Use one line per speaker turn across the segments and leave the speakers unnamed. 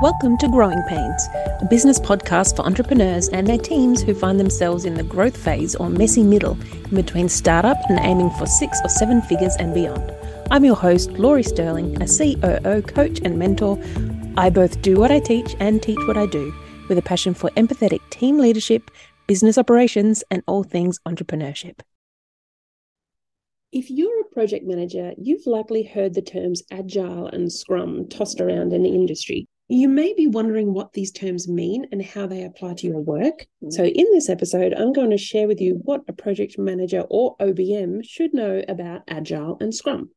Welcome to Growing Pains, a business podcast for entrepreneurs and their teams who find themselves in the growth phase or messy middle in between startup and aiming for six or seven figures and beyond. I'm your host, Laurie Stirling, a COO coach and mentor. I both do what I teach and teach what I do with a passion for empathetic team leadership, business operations, and all things entrepreneurship. If you're a project manager, you've likely heard the terms agile and scrum tossed around in the industry. You may be wondering what these terms mean and how they apply to your work. Mm-hmm. So, in this episode, I'm going to share with you what a project manager or OBM should know about Agile and Scrum.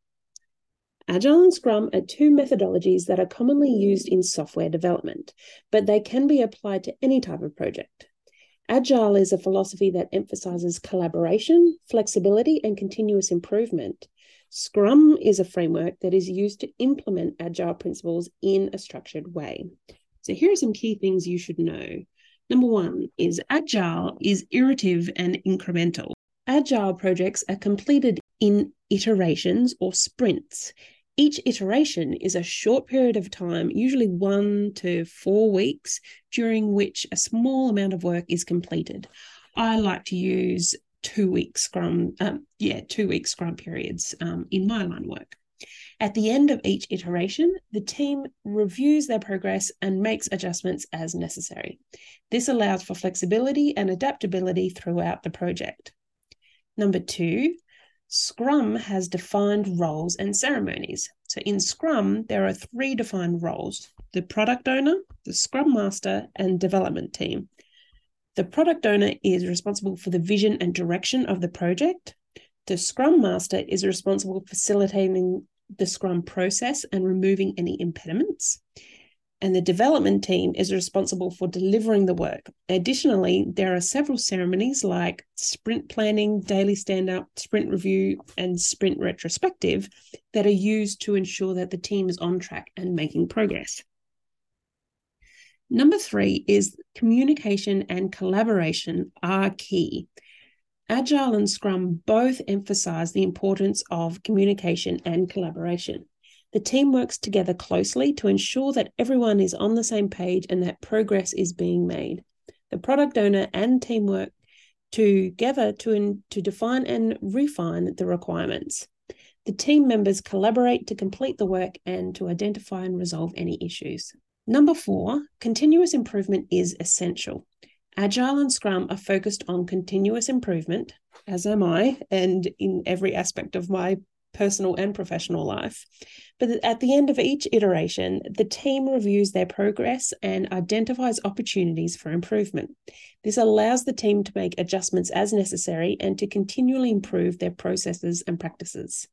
Agile and Scrum are two methodologies that are commonly used in software development, but they can be applied to any type of project. Agile is a philosophy that emphasizes collaboration, flexibility, and continuous improvement. Scrum is a framework that is used to implement Agile principles in a structured way. So, here are some key things you should know. Number one is Agile is iterative and incremental. Agile projects are completed in iterations or sprints. Each iteration is a short period of time, usually one to four weeks, during which a small amount of work is completed. I like to use two week scrum, um, yeah, two week scrum periods um, in my line work. At the end of each iteration, the team reviews their progress and makes adjustments as necessary. This allows for flexibility and adaptability throughout the project. Number two, Scrum has defined roles and ceremonies. So in Scrum, there are three defined roles the product owner, the Scrum Master, and development team. The product owner is responsible for the vision and direction of the project. The Scrum Master is responsible for facilitating the Scrum process and removing any impediments and the development team is responsible for delivering the work. Additionally, there are several ceremonies like sprint planning, daily stand up, sprint review, and sprint retrospective that are used to ensure that the team is on track and making progress. Number three is communication and collaboration are key. Agile and Scrum both emphasize the importance of communication and collaboration. The team works together closely to ensure that everyone is on the same page and that progress is being made. The product owner and team work together to, in, to define and refine the requirements. The team members collaborate to complete the work and to identify and resolve any issues. Number four, continuous improvement is essential. Agile and Scrum are focused on continuous improvement, as am I, and in every aspect of my personal and professional life. But at the end of each iteration, the team reviews their progress and identifies opportunities for improvement. This allows the team to make adjustments as necessary and to continually improve their processes and practices.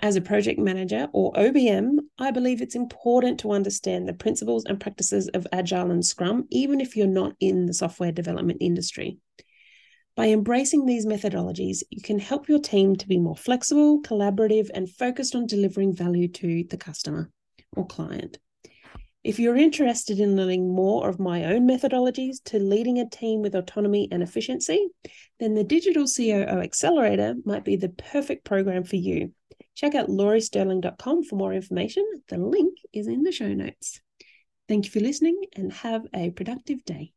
As a project manager or OBM, I believe it's important to understand the principles and practices of Agile and Scrum, even if you're not in the software development industry. By embracing these methodologies, you can help your team to be more flexible, collaborative, and focused on delivering value to the customer or client. If you're interested in learning more of my own methodologies to leading a team with autonomy and efficiency, then the Digital COO Accelerator might be the perfect program for you. Check out lauriestirling.com for more information. The link is in the show notes. Thank you for listening and have a productive day.